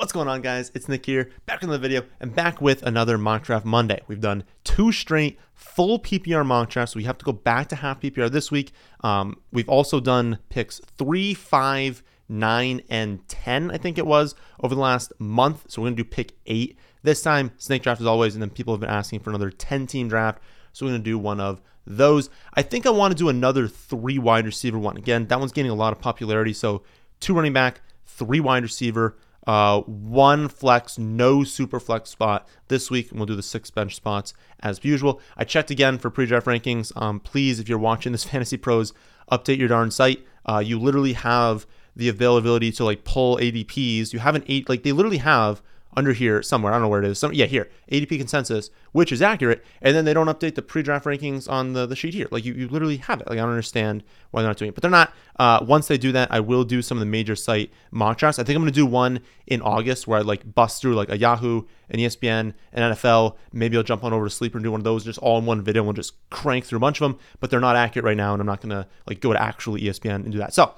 What's going on, guys? It's Nick here, back in the video, and back with another mock draft Monday. We've done two straight full PPR mock drafts. We have to go back to half PPR this week. Um, we've also done picks three, five, nine, and 10, I think it was, over the last month. So we're going to do pick eight this time. Snake draft as always, and then people have been asking for another 10 team draft. So we're going to do one of those. I think I want to do another three wide receiver one. Again, that one's gaining a lot of popularity. So two running back, three wide receiver uh, one flex, no super flex spot this week, and we'll do the six bench spots as usual. I checked again for pre-draft rankings. Um, please, if you're watching this Fantasy Pros, update your darn site. Uh, you literally have the availability to like pull ADPs. You have an eight, like they literally have under here somewhere. I don't know where it is. Some, yeah, here, ADP consensus, which is accurate. And then they don't update the pre-draft rankings on the, the sheet here. Like you, you literally have it. Like I don't understand why they're not doing it, but they're not. Uh, once they do that, I will do some of the major site mock drafts. I think I'm going to do one in August where I like bust through like a Yahoo, an ESPN, an NFL. Maybe I'll jump on over to Sleeper and do one of those just all in one video and just crank through a bunch of them, but they're not accurate right now. And I'm not going to like go to actual ESPN and do that. So,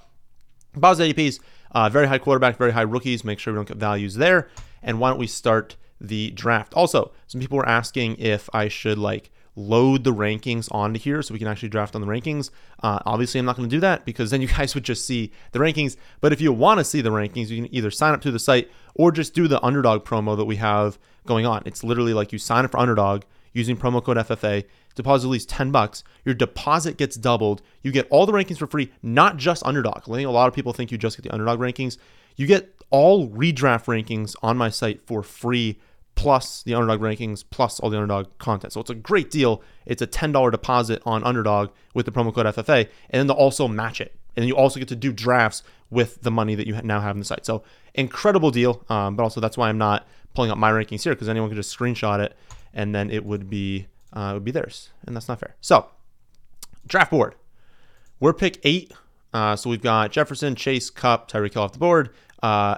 Bow's ADPs, uh, very high quarterback, very high rookies. Make sure we don't get values there and why don't we start the draft? Also, some people were asking if I should like load the rankings onto here so we can actually draft on the rankings. Uh, obviously, I'm not going to do that because then you guys would just see the rankings. But if you want to see the rankings, you can either sign up to the site or just do the underdog promo that we have going on. It's literally like you sign up for underdog using promo code FFA, deposit at least 10 bucks, your deposit gets doubled. You get all the rankings for free, not just underdog. I think a lot of people think you just get the underdog rankings. You get all redraft rankings on my site for free, plus the underdog rankings, plus all the underdog content. So it's a great deal. It's a $10 deposit on underdog with the promo code FFA, and then they'll also match it. And you also get to do drafts with the money that you now have in the site. So incredible deal. Um, but also that's why I'm not pulling up my rankings here because anyone could just screenshot it and then it would be uh, it would be theirs, and that's not fair. So draft board, we're pick eight. Uh, so we've got Jefferson, Chase, Kupp, Tyreek Hill off the board uh,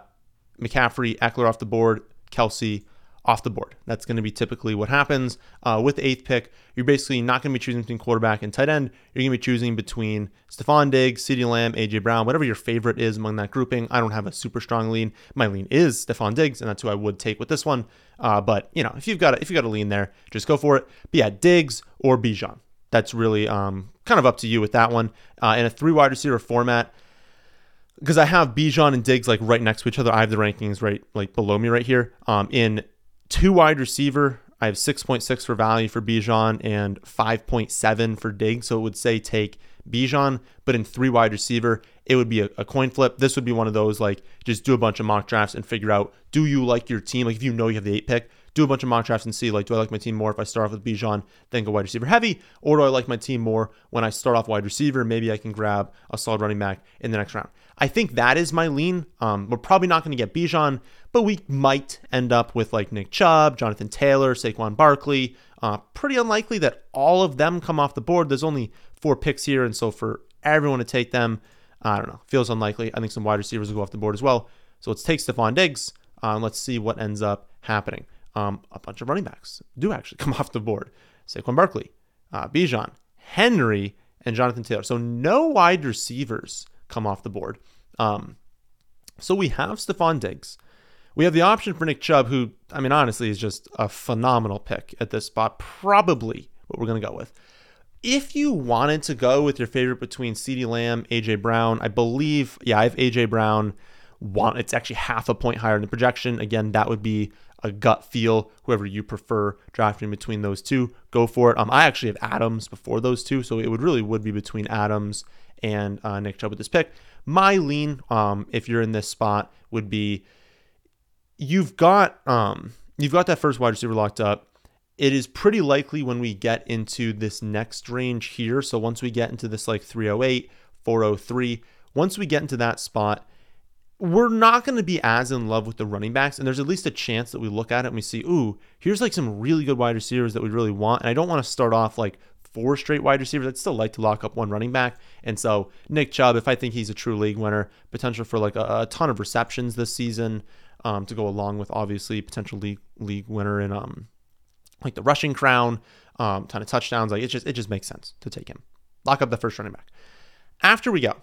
McCaffrey, Ekeler off the board, Kelce off the board. That's going to be typically what happens. Uh, with the eighth pick, you're basically not going to be choosing between quarterback and tight end. You're going to be choosing between Stefon Diggs, CeeDee Lamb, AJ Brown, whatever your favorite is among that grouping. I don't have a super strong lean. My lean is Stefon Diggs, and that's who I would take with this one. Uh, but you know, if you've got a, if you got a lean there, just go for it. But yeah, Diggs or Bijan. That's really um, kind of up to you with that one. Uh, in a three wide receiver format, because I have Bijan and Diggs like right next to each other. I have the rankings right like below me right here. Um, in two wide receiver, I have 6.6 for value for Bijan and 5.7 for Diggs. So it would say take Bijan, but in three wide receiver, it would be a, a, coin flip. This would be one of those like just do a bunch of mock drafts and figure out do you like your team? Like if you know you have the eight pick, do a bunch of mock drafts and see like do I like my team more if I start off with Bijan, then go wide receiver heavy, or do I like my team more when I start off wide receiver? Maybe I can grab a solid running back in the next round. I think that is my lean. Um, we're probably not going to get Bijan, but we might end up with like Nick Chubb, Jonathan Taylor, Saquon Barkley. Uh, pretty unlikely that all of them come off the board. There's only four picks here, and so for everyone to take them, I don't know, feels unlikely. I think some wide receivers will go off the board as well. So let's take Stefon Diggs. Uh, let's see what ends up happening. Um, a bunch of running backs do actually come off the board. Saquon Barkley, uh, Bijan, Henry, and Jonathan Taylor. So no wide receivers come off the board. Um, so we have Stefon Diggs. We have the option for Nick Chubb, who, I mean, honestly, is just a phenomenal pick at this spot. Probably what we're going to go with. If you wanted to go with your favorite between CeeDee Lamb, AJ Brown, I believe, yeah, I have AJ Brown. One, it's actually half a point higher in the projection. Again, that would be a gut feel. Whoever you prefer drafting between those two, go for it. Um, I actually have Adams before those two, so it would really would be between Adams and uh, Nick Chubb with this pick. My lean, um, if you're in this spot, would be you've got um, you've got that first wide receiver locked up. It is pretty likely when we get into this next range here. So once we get into this like 308, 403, once we get into that spot, we're not going to be as in love with the running backs. And there's at least a chance that we look at it and we see, ooh, here's like some really good wide receivers that we really want. And I don't want to start off like four straight wide receivers. I'd still like to lock up one running back. And so Nick Chubb, if I think he's a true league winner, potential for like a, a ton of receptions this season um, to go along with obviously potential league league winner in um like the rushing crown, um, ton of touchdowns. Like it just it just makes sense to take him. Lock up the first running back. After we go,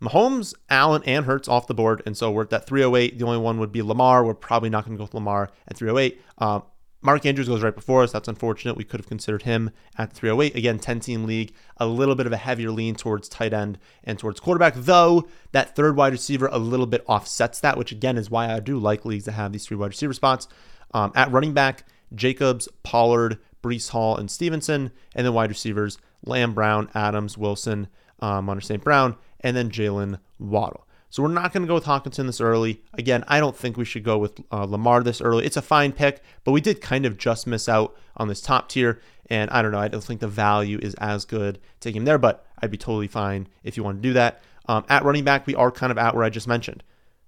Mahomes, Allen, and Hurts off the board. And so we're at that 308. The only one would be Lamar. We're probably not going to go with Lamar at 308. Um, Mark Andrews goes right before us. That's unfortunate. We could have considered him at 308. Again, 10 team league, a little bit of a heavier lean towards tight end and towards quarterback, though that third wide receiver a little bit offsets that, which again is why I do like leagues that have these three wide receiver spots. Um, at running back, Jacobs, Pollard, Breece Hall, and Stevenson, and then wide receivers, Lamb, Brown, Adams, Wilson, um, under St. Brown, and then Jalen Waddle. So we're not going to go with Hockenson this early. Again, I don't think we should go with uh, Lamar this early. It's a fine pick, but we did kind of just miss out on this top tier. And I don't know. I don't think the value is as good taking him there, but I'd be totally fine if you want to do that. Um, at running back, we are kind of at where I just mentioned.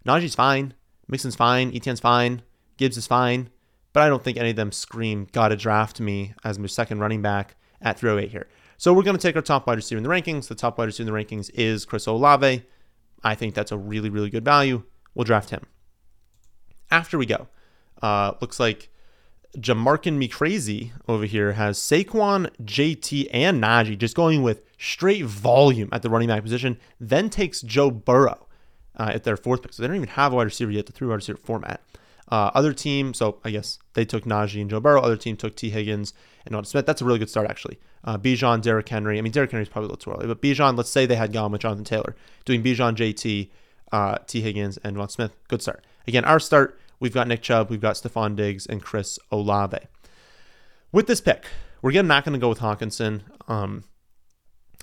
Najee's fine. Mixon's fine. Etienne's fine. Gibbs is fine. But I don't think any of them scream, gotta draft me as my second running back at 308 here. So we're going to take our top wide receiver in the rankings. The top wide receiver in the rankings is Chris Olave. I think that's a really, really good value. We'll draft him. After we go, uh, looks like Jamarkin Me Crazy over here has Saquon, JT, and Najee just going with straight volume at the running back position, then takes Joe Burrow uh, at their fourth pick. So they don't even have a wide receiver yet, the three wide receiver format. Uh, other team, so I guess they took Najee and Joe Burrow. Other team took Tee Higgins and Jonnu Smith. That's a really good start, actually. Uh, Bijan, Derrick Henry. I mean, Derrick Henry's probably a little too early, but Bijan, let's say they had gone with Jonathan Taylor, doing Bijan, JT, uh, Tee Higgins, and Ron Smith. Good start. Again, our start, we've got Nick Chubb, we've got Stefon Diggs, and Chris Olave. With this pick, we're again not going to go with Hockenson. Um,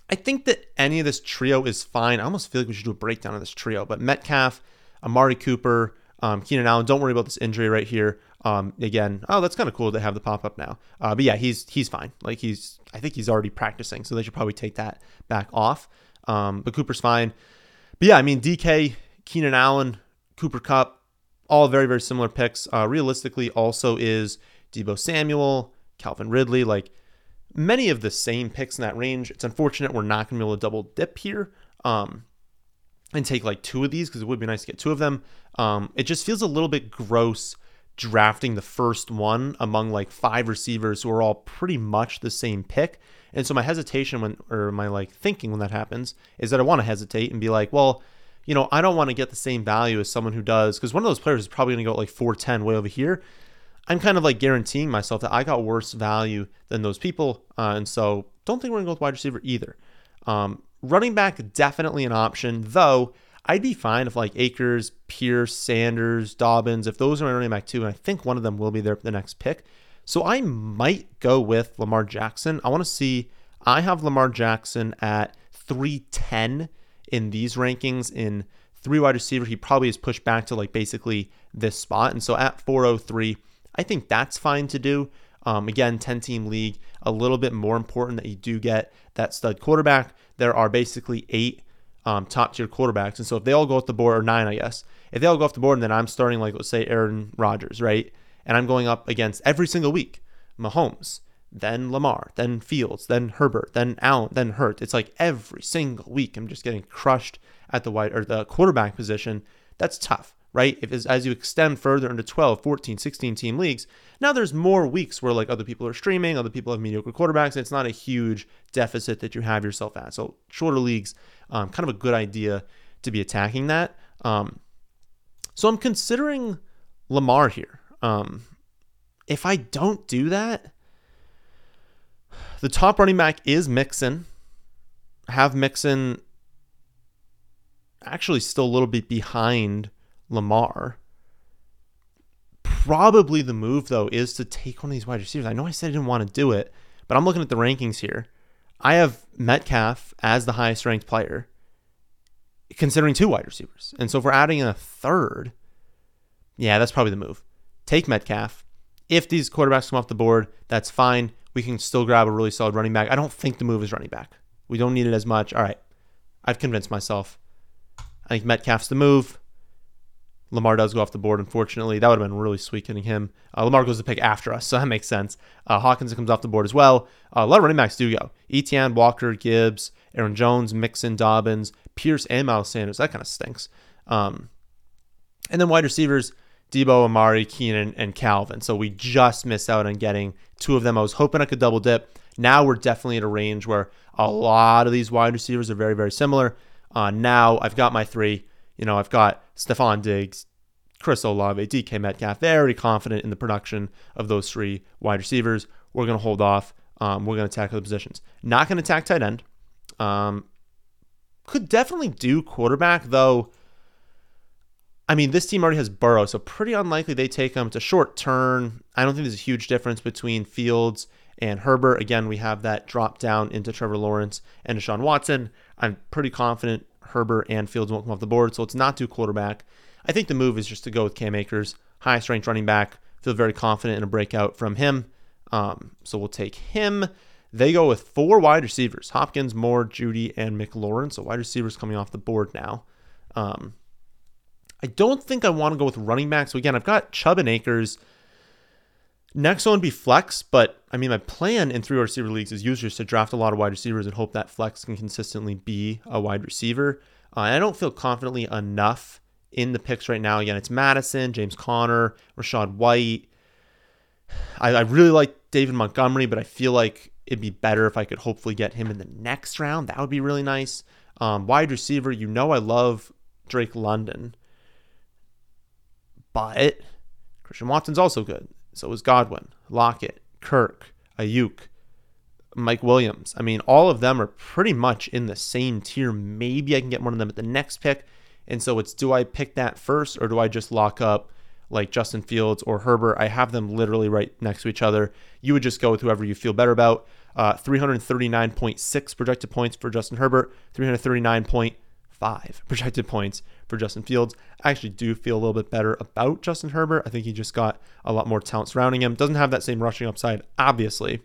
I think that any of this trio is fine. I almost feel like we should do a breakdown of this trio, but Metcalf, Amari Cooper, um, Keenan Allen, don't worry about this injury right here. Um, again, oh, that's kind of cool to have the pop up now. Uh, but yeah, he's he's fine. Like he's, I think he's already practicing, so they should probably take that back off. Um, but Cooper's fine. But yeah, I mean DK, Keenan Allen, Cooper Kupp, all very very similar picks. Uh, realistically, also is Deebo Samuel, Calvin Ridley, like many of the same picks in that range. It's unfortunate we're not going to be able to double dip here. Um, and take like two of these because it would be nice to get two of them. Um, it just feels a little bit gross drafting the first one among like five receivers who are all pretty much the same pick. And so my hesitation when or my like thinking when that happens is that I want to hesitate and be like, well, you know, I don't want to get the same value as someone who does because one of those players is probably going to go like 410 way over here. I'm kind of like guaranteeing myself that I got worse value than those people. Uh, and so don't think we're going to go with wide receiver either. Um, running back, definitely an option, though I'd be fine if like Akers, Pierce, Sanders, Dobbins, if those are my running back too, and I think one of them will be there the next pick. So I might go with Lamar Jackson. I want to see. I have Lamar Jackson at 310 in these rankings in three wide receiver. He probably is pushed back to like basically this spot. And so at 403, I think that's fine to do. Um, again, 10 team league, a little bit more important that you do get that stud quarterback. There are basically eight um, top tier quarterbacks. And so if they all go off the board, or nine, I guess, if they all go off the board, and then I'm starting, like, let's say Aaron Rodgers, right? And I'm going up against every single week Mahomes, then Lamar, then Fields, then Herbert, then Allen, then Hurt. It's like every single week I'm just getting crushed at the wide or the quarterback position. That's tough, right? If as you extend further into 12, 14, 16 team leagues, now there's more weeks where like other people are streaming, other people have mediocre quarterbacks. and It's not a huge deficit that you have yourself at. So shorter leagues, um, kind of a good idea to be attacking that. Um, so I'm considering Lamar here. Um, if I don't do that, the top running back is Mixon. Have Mixon actually still a little bit behind Lamar. Probably the move though is to take one of these wide receivers. I know I said I didn't want to do it, but I'm looking at the rankings here. I have Metcalf as the highest ranked player, considering two wide receivers. And so if we're adding a third, yeah, that's probably the move. Take Metcalf. If these quarterbacks come off the board, that's fine. We can still grab a really solid running back. I don't think the move is running back. We don't need it as much. All right. I've convinced myself. I think Metcalf's the move. Lamar does go off the board, unfortunately. That would have been really sweet getting him. Uh, Lamar goes to pick after us, so that makes sense. Uh, Hawkins comes off the board as well. Uh, a lot of running backs do go. Etienne, Walker, Gibbs, Aaron Jones, Mixon, Dobbins, Pierce, and Miles Sanders. That kind of stinks. Um, and then wide receivers, Deebo, Amari, Keenan, and Calvin. So we just missed out on getting two of them. I was hoping I could double dip. Now we're definitely at a range where a lot of these wide receivers are very, very similar. Uh, now I've got my three. You know, I've got Stefon Diggs, Chris Olave, DK Metcalf. Very confident in the production of those three wide receivers. We're going to hold off. Um, we're going to attack the positions. Not going to attack tight end. Um, could definitely do quarterback, though. I mean, this team already has Burrow, so pretty unlikely they take him. It's a short turn. I don't think there's a huge difference between Fields and Herbert. Again, we have that drop down into Trevor Lawrence and Deshaun Watson. I'm pretty confident Herbert and Fields won't come off the board, so it's not too quarterback. I think the move is just to go with Cam Akers, highest ranked running back. Feel very confident in a breakout from him. Um, so we'll take him. They go with four wide receivers Hopkins, Moore, Jeudy, and McLaurin. So wide receivers coming off the board now. Um, I don't think I want to go with running back. So again, I've got Chubb and Akers. Next one be flex, but I mean, my plan in three receiver leagues is usually just to draft a lot of wide receivers and hope that flex can consistently be a wide receiver. Uh, I don't feel confidently enough in the picks right now. Again, it's Mattison, James Conner, Rachaad White. I, I really like David Montgomery, but I feel like it'd be better if I could hopefully get him in the next round. That would be really nice. Um, wide receiver, you know, I love Drake London, but Christian Watson's also good. So was Godwin, Lockett, Kirk, Aiyuk, Mike Williams. I mean, all of them are pretty much in the same tier. Maybe I can get one of them at the next pick. And so it's do I pick that first or do I just lock up like Justin Fields or Herbert? I have them literally right next to each other. You would just go with whoever you feel better about. Uh, 339.6 projected points for Justin Herbert, 339.5 projected points for Justin Fields. I actually do feel a little bit better about Justin Herbert. I think he just got a lot more talent surrounding him. Doesn't have that same rushing upside, obviously.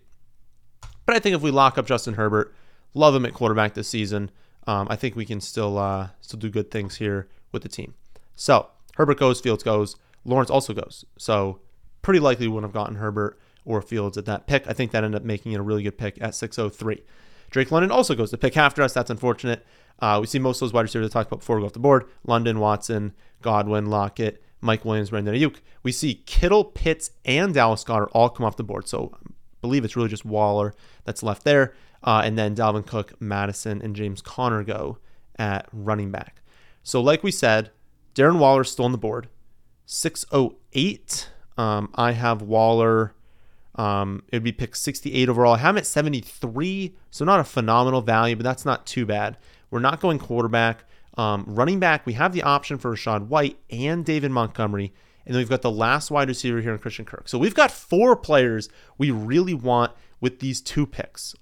But I think if we lock up Justin Herbert, love him at quarterback this season, um, I think we can still uh, still do good things here with the team. So Herbert goes, Fields goes, Lawrence also goes. So pretty likely wouldn't have gotten Herbert or Fields at that pick. I think that ended up making it a really good pick at 603. Drake London also goes to pick after us. That's unfortunate. Uh, we see most of those wide receivers I talked about before go off the board. London, Watson, Godwin, Lockett, Mike Williams, Brandon Aiyuk. We see Kittle, Pitts, and Dallas Goedert all come off the board. So I believe it's really just Waller that's left there. Uh, and then Dalvin Cook, Mattison, and James Conner go at running back. So, like we said, Darren Waller is still on the board. 608. Um, I have Waller. Um, it would be pick 68 overall. I have him at 73, so not a phenomenal value, but that's not too bad. We're not going quarterback. Um, running back, we have the option for Rachaad White and David Montgomery. And then we've got the last wide receiver here in Christian Kirk. So we've got four players we really want with these two picks.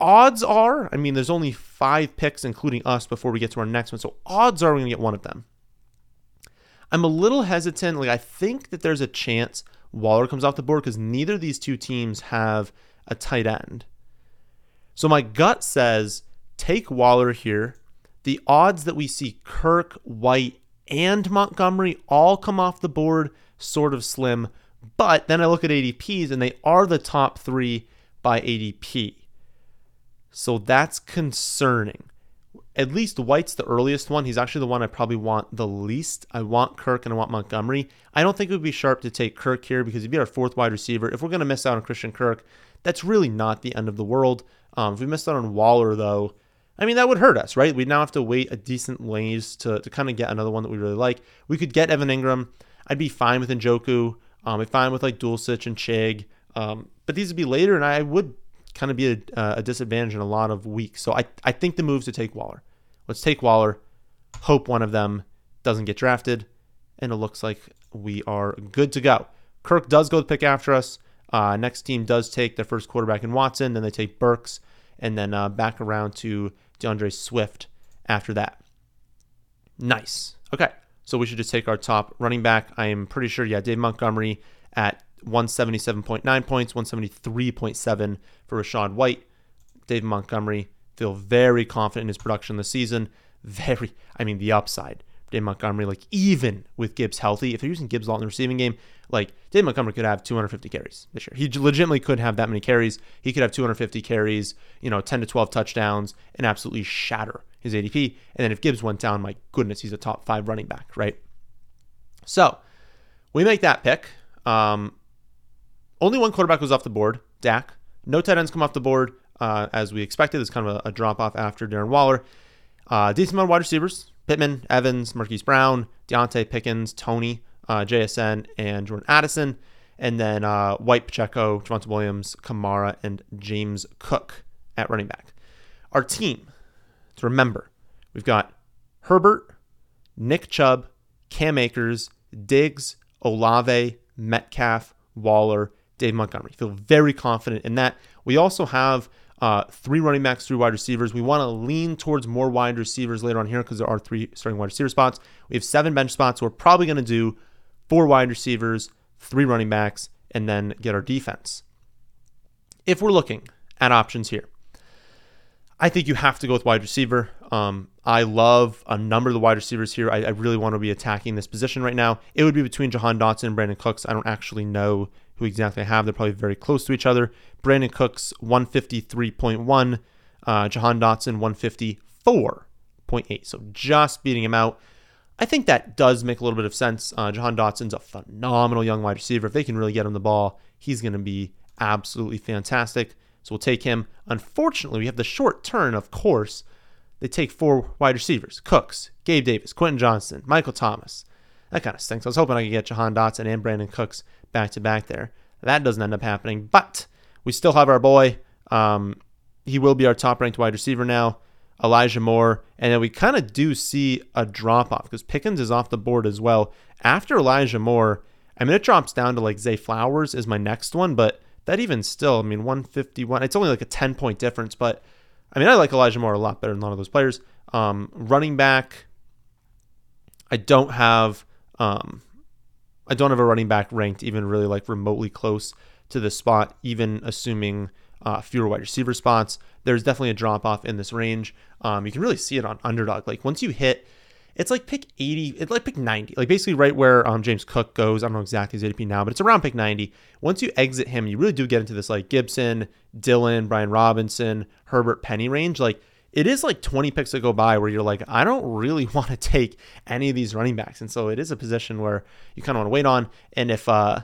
Odds are, I mean, there's only five picks, including us, before we get to our next one. So odds are we're going to get one of them. I'm a little hesitant. Like, I think that there's a chance Waller comes off the board because neither of these two teams have a tight end. So my gut says take Waller here. The odds that we see Kirk, White, and Montgomery all come off the board sort of slim. But then I look at ADPs and they are the top three by ADP. So that's concerning. At least White's the earliest one. He's actually the one I probably want the least. I want Kirk and I want Montgomery. I don't think it would be sharp to take Kirk here because he'd be our fourth wide receiver. If we're going to miss out on Christian Kirk, that's really not the end of the world. Um, if we missed out on Waller, though, I mean, that would hurt us, right? We'd now have to wait a decent ways to, to kind of get another one that we really like. We could get Evan Engram. I'd be fine with Njoku. Um, I'd be fine with like Dulcich and Chig. Um, but these would be later, and I would kind of be a, a, disadvantage in a lot of weeks. So I, I think the moves to take Waller. Let's take Waller, hope one of them doesn't get drafted, and it looks like we are good to go. Kirk does go to pick after us. Uh, next team does take their first quarterback in Watson, then they take Burks, and then uh, back around to D'Andre Swift after that. Nice. Okay, so we should just take our top running back. I am pretty sure, yeah, Dave Montgomery at 177.9 points, 173.7 for Rachaad White. Dave Montgomery, feel very confident in his production this season. Very, I mean, the upside. Dave Montgomery, like even with Gibbs healthy, if they're using Gibbs a lot in the receiving game, like Dave Montgomery could have 250 carries this year. He legitimately could have that many carries. He could have 250 carries, you know, 10 to 12 touchdowns, and absolutely shatter his ADP. And then if Gibbs went down, my goodness, he's a top five running back, right? So we make that pick. Um, only one quarterback was off the board, Dak. No tight ends come off the board uh, as we expected. It's kind of a, a drop off after Darren Waller. Uh, decent amount of wide receivers Pittman, Evans, Marquise Brown, Diontae Pickens, Toney, uh, JSN, and Jordan Addison. And then uh, White, Pacheco, Javonte Williams, Kamara, and James Cook at running back. Our team, to remember, we've got Herbert, Nick Chubb, Cam Akers, Diggs, Olave, Metcalf, Waller, Dave Montgomery. Feel very confident in that. We also have uh, three running backs, three wide receivers. We want to lean towards more wide receivers later on here because there are three starting wide receiver spots. We have seven bench spots. We're probably going to do four wide receivers, three running backs, and then get our defense. If we're looking at options here, I think you have to go with wide receiver. Um, I love a number of the wide receivers here. I, I, really want to be attacking this position right now. It would be between Jahan Dotson and Brandin Cooks. I don't actually know who exactly I have. They're probably very close to each other. Brandin Cooks 153.1, uh, Jahan Dotson 154.8. So just beating him out. I think that does make a little bit of sense. Uh, Jahan Dotson's a phenomenal young wide receiver. If they can really get him the ball, he's going to be absolutely fantastic. So we'll take him. Unfortunately, we have the short turn, of course. They take four wide receivers Cooks, Gabe Davis, Quentin Johnston, Michael Thomas. That kind of stinks. I was hoping I could get Jahan Dotson and Brandin Cooks back to back there. That doesn't end up happening, but we still have our boy. Um, he will be our top ranked wide receiver now. Elijah Moore, and then we kind of do see a drop off because Pickens is off the board as well. After Elijah Moore, I mean, it drops down to like Zay Flowers is my next one, but that even still, I mean, 151, it's only like a 10 point difference, but I mean, I like Elijah Moore a lot better than a lot of those players. Um, running back, I don't have, um, I don't have a running back ranked even really like remotely close to the spot, even assuming uh, fewer wide receiver spots. There's definitely a drop off in this range. Um, you can really see it on underdog. Like once you hit, it's like pick 80, it's like pick 90, like basically right where um, James Cook goes. I don't know exactly his ADP now, but it's around pick 90. Once you exit him, you really do get into this like Gibson, Dillon, Brian Robinson, Herbert, Penny range. Like it is like 20 picks that go by where you're like, I don't really want to take any of these running backs. And so it is a position where you kind of want to wait on. And if, uh,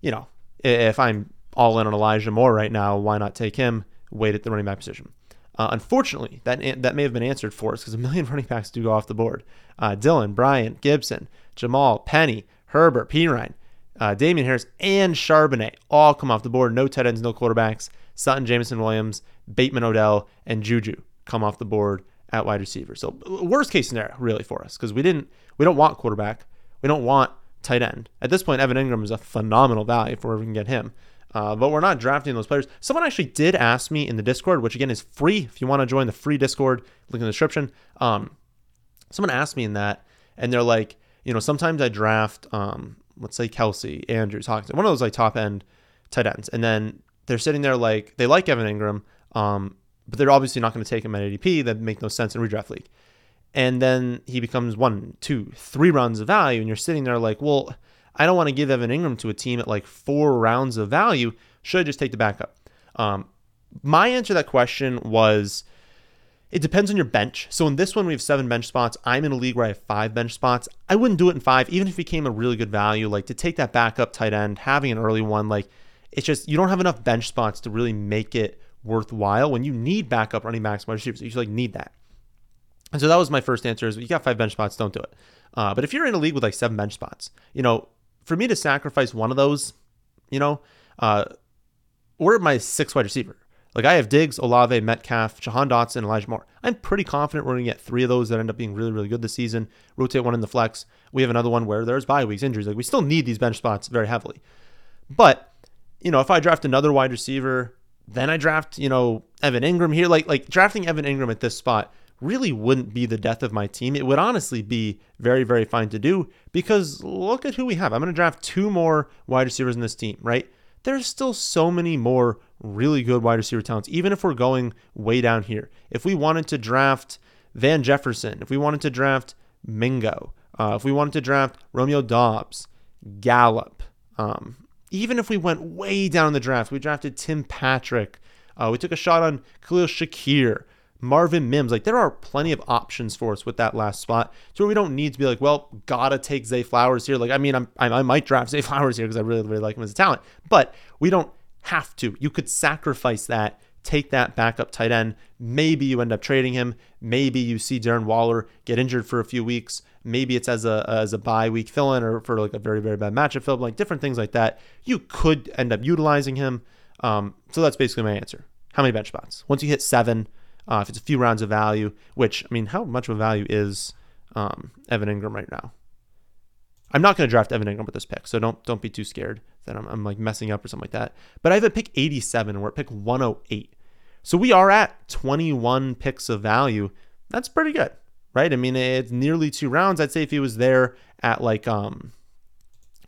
you know, if I'm all in on Elijah Moore right now. Why not take him? Wait at the running back position. Uh, unfortunately, that that may have been answered for us because a million running backs do go off the board. Uh, Dillon, Bryant, Gibson, Jamaal, Penny, Herbert, Perine, uh, Damien Harris, and Charbonnet all come off the board. No tight ends, no quarterbacks. Sutton, Jameson Williams, Bateman Odell, and Juju come off the board at wide receiver. So worst case scenario really for us because we didn't we don't want quarterback. We don't want tight end. At this point, Evan Engram is a phenomenal value where we can get him. Uh, but we're not drafting those players. Someone actually did ask me in the Discord, which again is free. If you want to join the free Discord, link in the description. Um, someone asked me in that, and they're like, you know, sometimes I draft, um, let's say Kelce, Andrews, Hawkins, one of those like top end tight ends, and then they're sitting there like they like Evan Engram, um, but they're obviously not going to take him at ADP. That make no sense in redraft league. And then he becomes one, two, three rounds of value, and you're sitting there like, well I don't want to give Evan Engram to a team at like four rounds of value. Should I just take the backup? Um, my answer to that question was it depends on your bench. So in this one, we have seven bench spots. I'm in a league where I have five bench spots. I wouldn't do it in five, even if it became a really good value. Like to take that backup tight end, having an early one, like it's just you don't have enough bench spots to really make it worthwhile. When you need backup running backs, wide receivers, you like need that. And so that was my first answer: is you got five bench spots, don't do it. Uh, but if you're in a league with like seven bench spots, you know for me to sacrifice one of those, you know, uh, or my six wide receiver. Like I have Diggs, Olave, Metcalf, Jahan Dotson, Elijah Moore. I'm pretty confident we're going to get three of those that end up being really, really good this season. Rotate one in the flex. We have another one where there's bye weeks, injuries. Like we still need these bench spots very heavily. But, you know, if I draft another wide receiver, then I draft, you know, Evan Engram here. Like like drafting Evan Engram at this spot really wouldn't be the death of my team. It would honestly be very, very fine to do because look at who we have. I'm going to draft two more wide receivers in this team, right? There's still so many more really good wide receiver talents, even if we're going way down here. If we wanted to draft Van Jefferson, if we wanted to draft Mingo, uh, if we wanted to draft Romeo Doubs, Gallup, um, even if we went way down in the draft, we drafted Tim Patrick, uh, we took a shot on Khalil Shakir. Marvin Mims. Like there are plenty of options for us with that last spot, so we don't need to be like, well, gotta take Zay Flowers here. Like I mean, I'm, I, I might draft Zay Flowers here because I really really like him as a talent, but we don't have to. You could sacrifice that take that backup tight end. Maybe you end up trading him. Maybe you see Darren Waller get injured for a few weeks. Maybe it's as a as a bye week fill in or for like a very very bad matchup fill, like different things like that. You could end up utilizing him. Um, so that's basically my answer. How many bench spots? Once you hit seven, uh, if it's a few rounds of value, which I mean, how much of a value is um, Evan Engram right now? I'm not going to draft Evan Engram with this pick, so don't don't be too scared that I'm, I'm like messing up or something like that. But I have a pick 87 and we're at pick 108. So we are at 21 picks of value. That's pretty good, right? I mean, it's nearly two rounds. I'd say if he was there at like um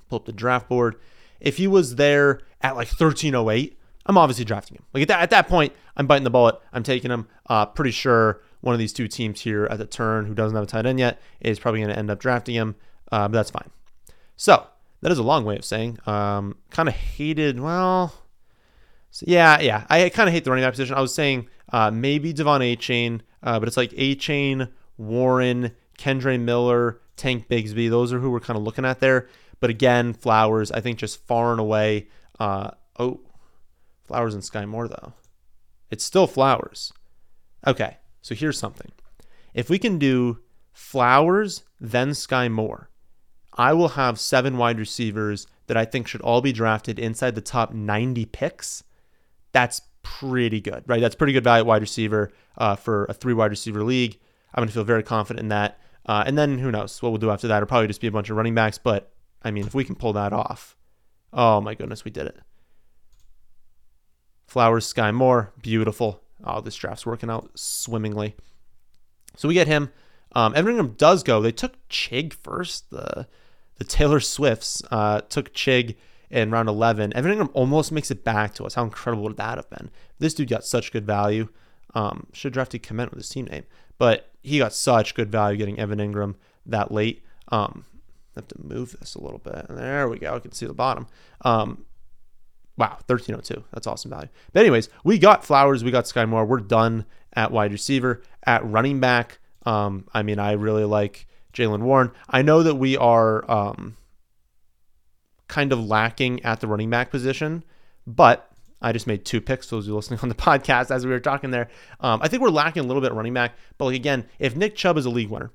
pull up the draft board, if he was there at like 1308, I'm obviously drafting him. Like at that, at that point, I'm biting the bullet. I'm taking him. Uh, pretty sure one of these two teams here at the turn who doesn't have a tight end yet is probably going to end up drafting him. Uh, but that's fine. So that is a long way of saying. Um, kind of hated. Well, so yeah, yeah. I kind of hate the running back position. I was saying uh, maybe De'Von Achane, uh, but it's like Achane, Warren, Kendre Miller, Tank Bigsby. Those are who we're kind of looking at there. But again, Flowers, I think just far and away. Uh, oh, Flowers and Sky Moore though. It's still Flowers. Okay, so here's something. If we can do Flowers, then Sky Moore, I will have seven wide receivers that I think should all be drafted inside the top 90 picks. That's pretty good, right? That's pretty good value wide receiver uh, for a three wide receiver league. I'm going to feel very confident in that. Uh, and then who knows what we'll do after that? It'll probably just be a bunch of running backs. But I mean, if we can pull that off, oh my goodness, we did it. Flowers, Sky Moore, beautiful. Oh, this draft's working out swimmingly. So we get him. Um, Evan Engram does go. They took Chig first. The the Taylor Swifts uh, took Chig in round 11. Evan Engram almost makes it back to us. How incredible would that have been? This dude got such good value. Um, should have drafted Kmet with his team name, but he got such good value getting Evan Engram that late. Um, I have to move this a little bit. There we go. I can see the bottom. Um, wow, 1302. That's awesome value. But anyways, we got Flowers. We got Sky Moore. We're done at wide receiver. At running back, um, I mean, I really like Jaylen Warren. I know that we are um, kind of lacking at the running back position, but I just made two picks. Those you listening on the podcast as we were talking there. Um, I think we're lacking a little bit running back. But like again, if Nick Chubb is a league winner,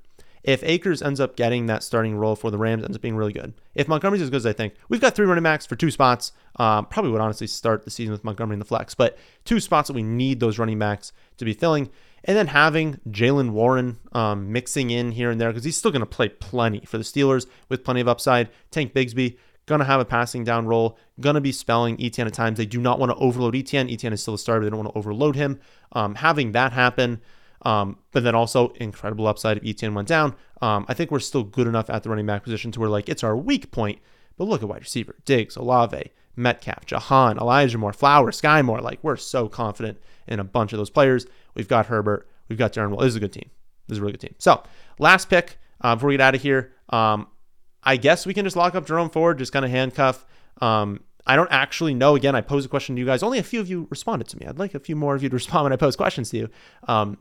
if Akers ends up getting that starting role for the Rams, ends up being really good. If Montgomery's as good as I think, we've got three running backs for two spots. Um, probably would honestly start the season with Montgomery in the flex, but two spots that we need those running backs to be filling. And then having Jaylen Warren um, mixing in here and there because he's still going to play plenty for the Steelers with plenty of upside. Tank Bigsby going to have a passing down role, going to be spelling Etienne at times. They do not want to overload Etienne. Etienne is still a starter. They don't want to overload him. Um, having that happen, um, but then also incredible upside if Etienne went down. Um, I think we're still good enough at the running back position to where like it's our weak point. But look at wide receiver: Diggs, Olave, Metcalf, Jahan, Elijah Moore, Flowers, Sky Moore. Like we're so confident in a bunch of those players. We've got Herbert. We've got Darren. This is a good team. This is a really good team. So last pick uh, before we get out of here. Um, I guess we can just lock up Jerome Ford, just kind of handcuff. Um, I don't actually know. Again, I posed a question to you guys. Only a few of you responded to me. I'd like a few more of you to respond when I pose questions to you. Um,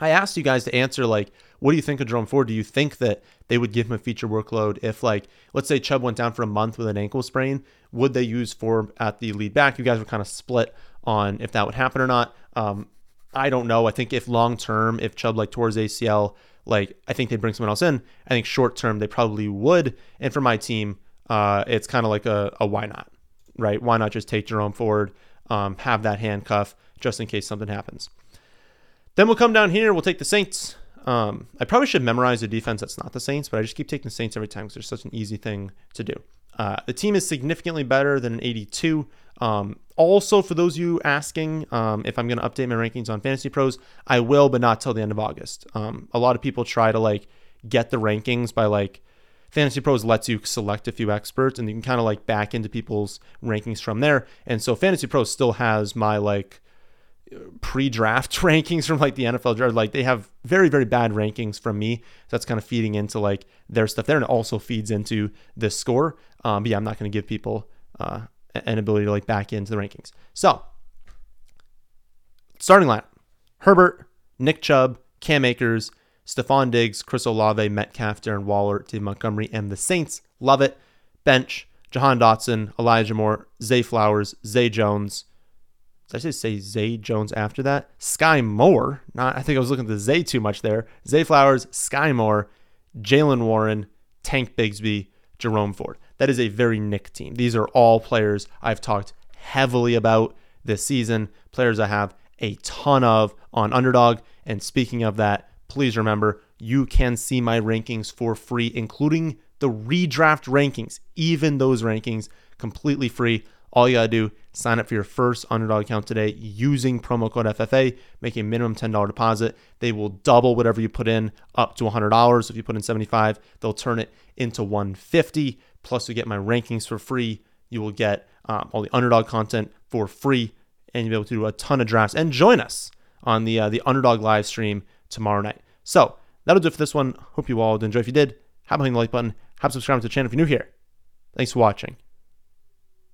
I asked you guys to answer like, what do you think of Jerome Ford? Do you think that they would give him a feature workload if, like, let's say Chubb went down for a month with an ankle sprain? Would they use Ford at the lead back? You guys were kind of split on if that would happen or not. Um, I don't know. I think if long term, if Chubb like towards ACL, like I think they'd bring someone else in. I think short term they probably would. And for my team, uh, it's kind of like a, a, why not, right? Why not just take Jerome Ford, um, have that handcuff just in case something happens. Then we'll come down here. We'll take the Saints. Um, I probably should memorize a defense that's not the Saints, but I just keep taking the Saints every time because they're such an easy thing to do. Uh, the team is significantly better than an 82. Um, also, for those of you asking um, if I'm going to update my rankings on Fantasy Pros, I will, but not till the end of August. Um, a lot of people try to like get the rankings by like Fantasy Pros lets you select a few experts and you can kind of like back into people's rankings from there. And so Fantasy Pros still has my like pre-draft rankings from like the NFL draft. Like they have very very bad rankings from me. So that's kind of feeding into like their stuff there, and it also feeds into this score. Um, but yeah, I'm not going to give people uh, an ability to like back into the rankings. So, starting lineup Herbert, Nick Chubb, Cam Akers, Stefon Diggs, Chris Olave, Metcalf, Darren Waller, Dave Montgomery, and the Saints. Love it. Bench, Jahan Dotson, Elijah Moore, Zay Flowers, Zay Jones. Did I say, say Zay Jones after that? Sky Moore. Not I think I was looking at the Zay too much there. Zay Flowers, Sky Moore, Jaylen Warren, Tank Bigsby, Jerome Ford. That is a very Nick team. These are all players I've talked heavily about this season, players I have a ton of on underdog. And speaking of that, please remember you can see my rankings for free, including the redraft rankings, even those rankings completely free. All you gotta do, sign up for your first underdog account today using promo code FFA, make a minimum $10 deposit. They will double whatever you put in up to $100. If you put in 75, they'll turn it into 150. Plus, you get my rankings for free. You will get um, all the underdog content for free, and you'll be able to do a ton of drafts and join us on the uh, the underdog live stream tomorrow night. So that'll do it for this one. Hope you all enjoy. If you did, about hitting the like button? How subscribe to the channel if you're new here? Thanks for watching